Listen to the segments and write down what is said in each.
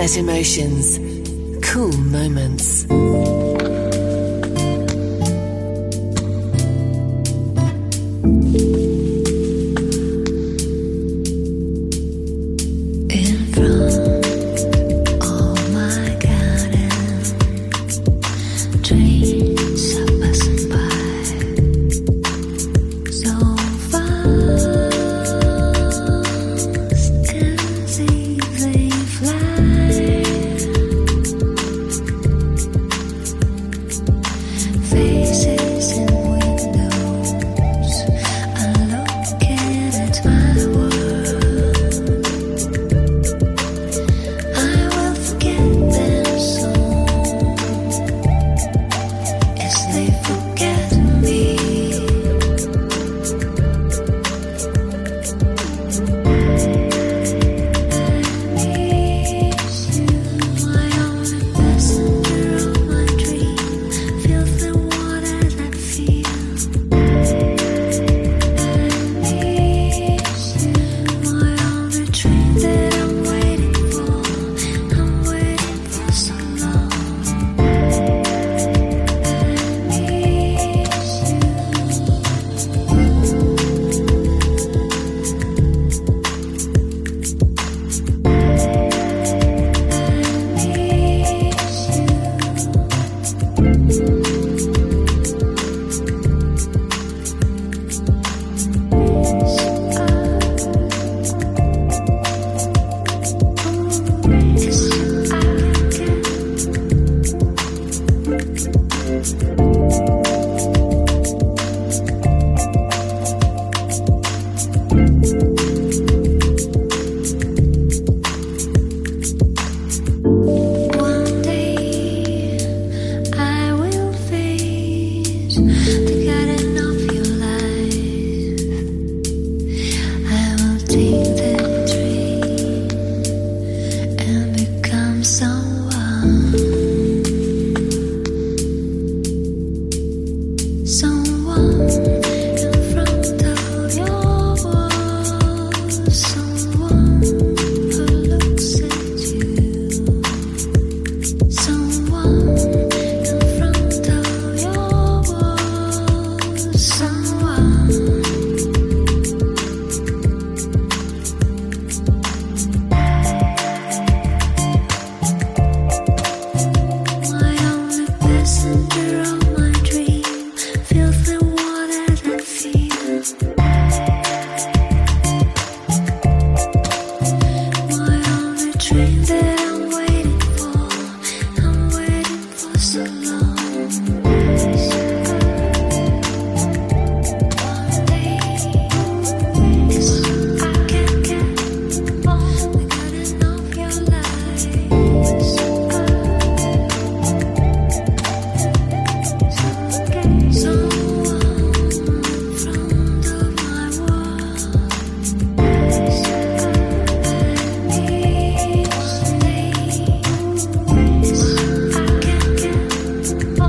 Emotions. Cool moments.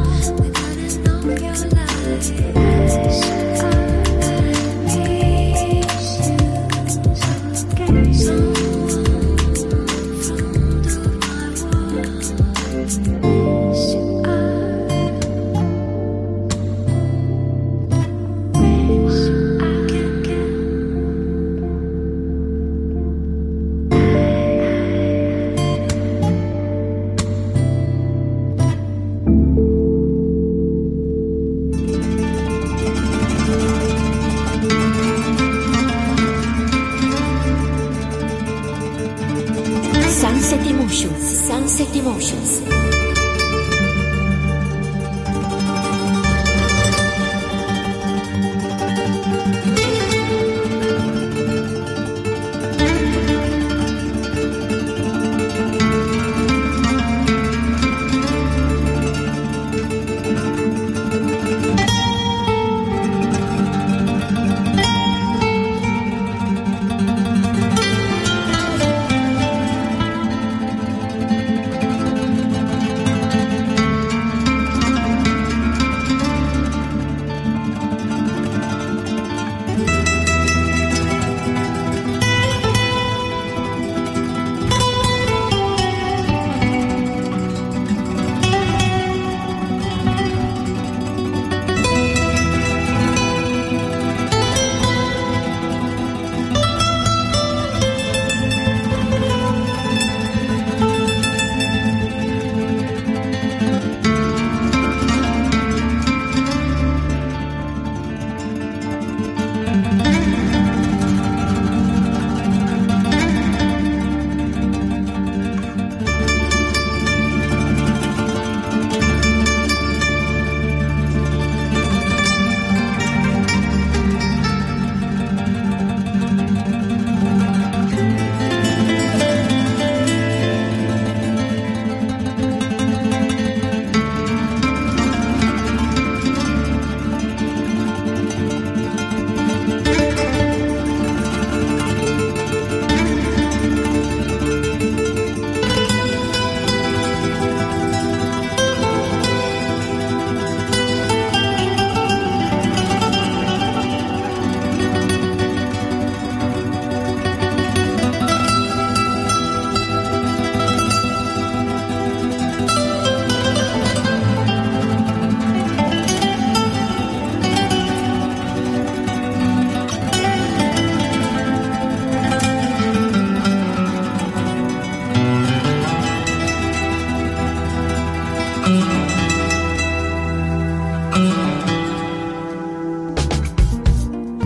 Your life.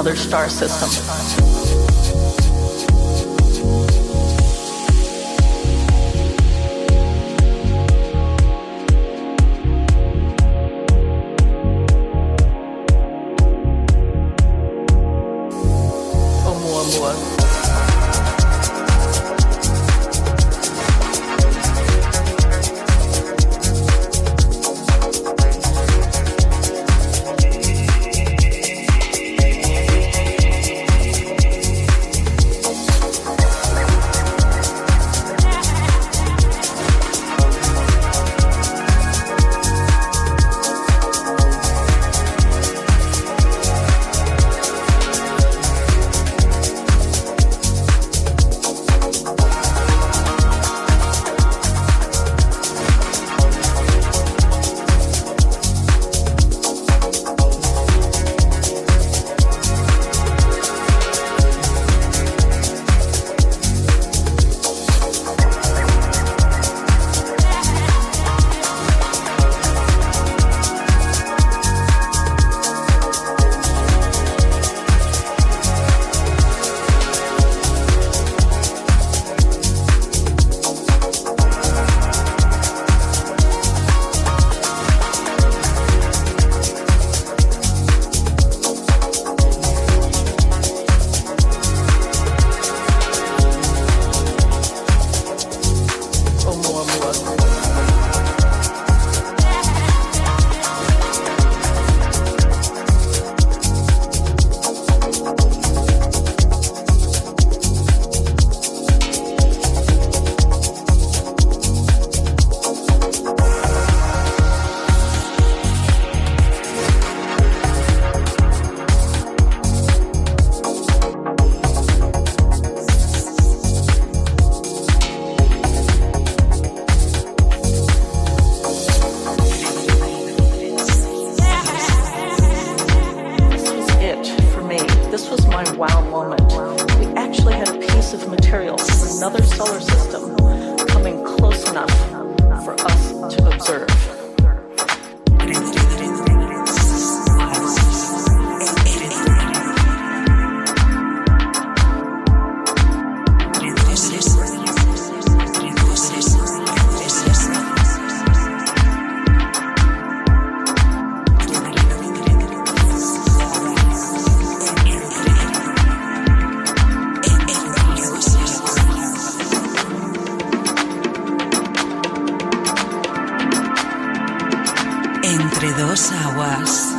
Another star system? Entre dos aguas.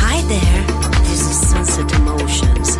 Hi there, this is Sunset Emotions.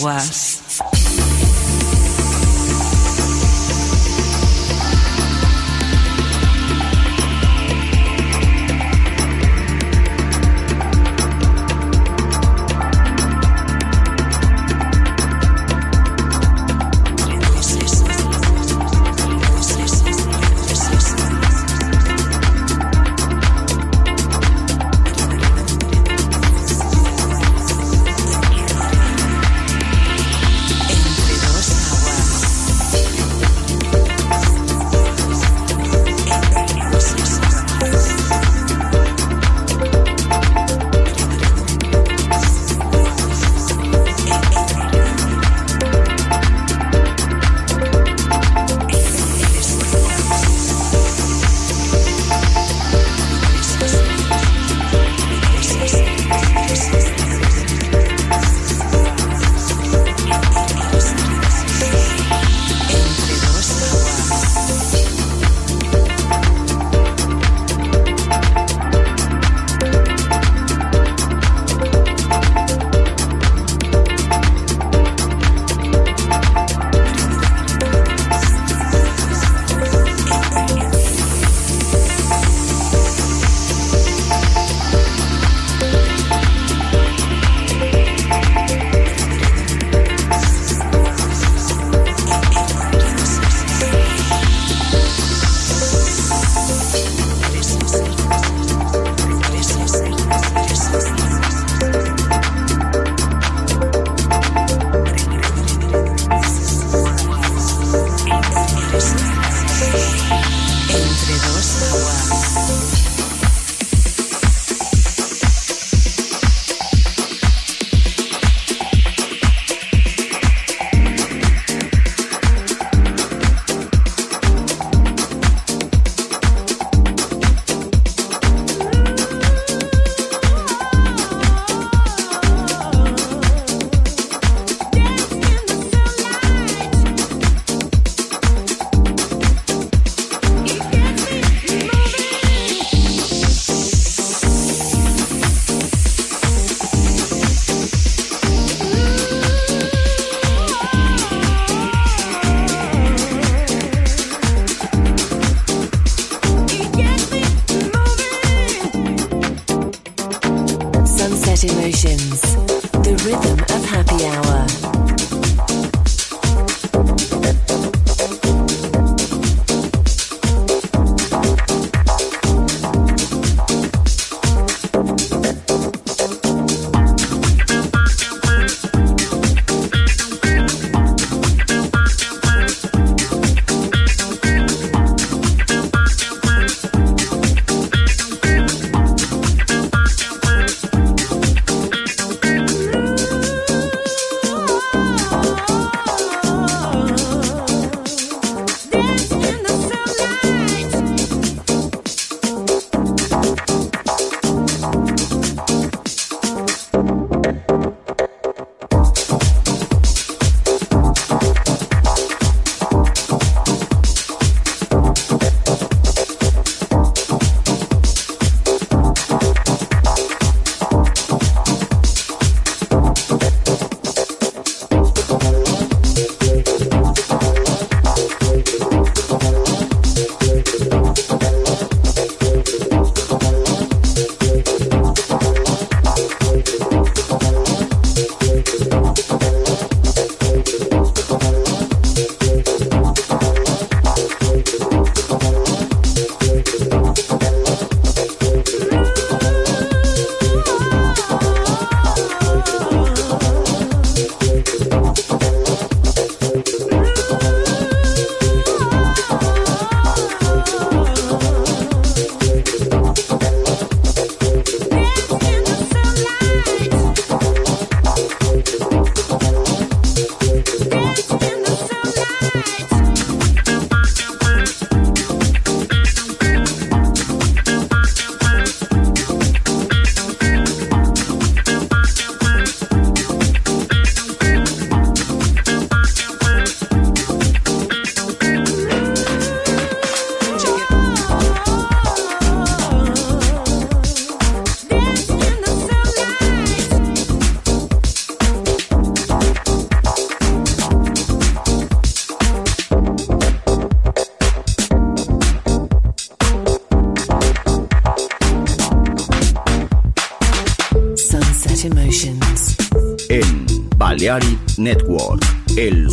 paroisse.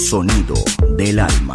Sonido del alma.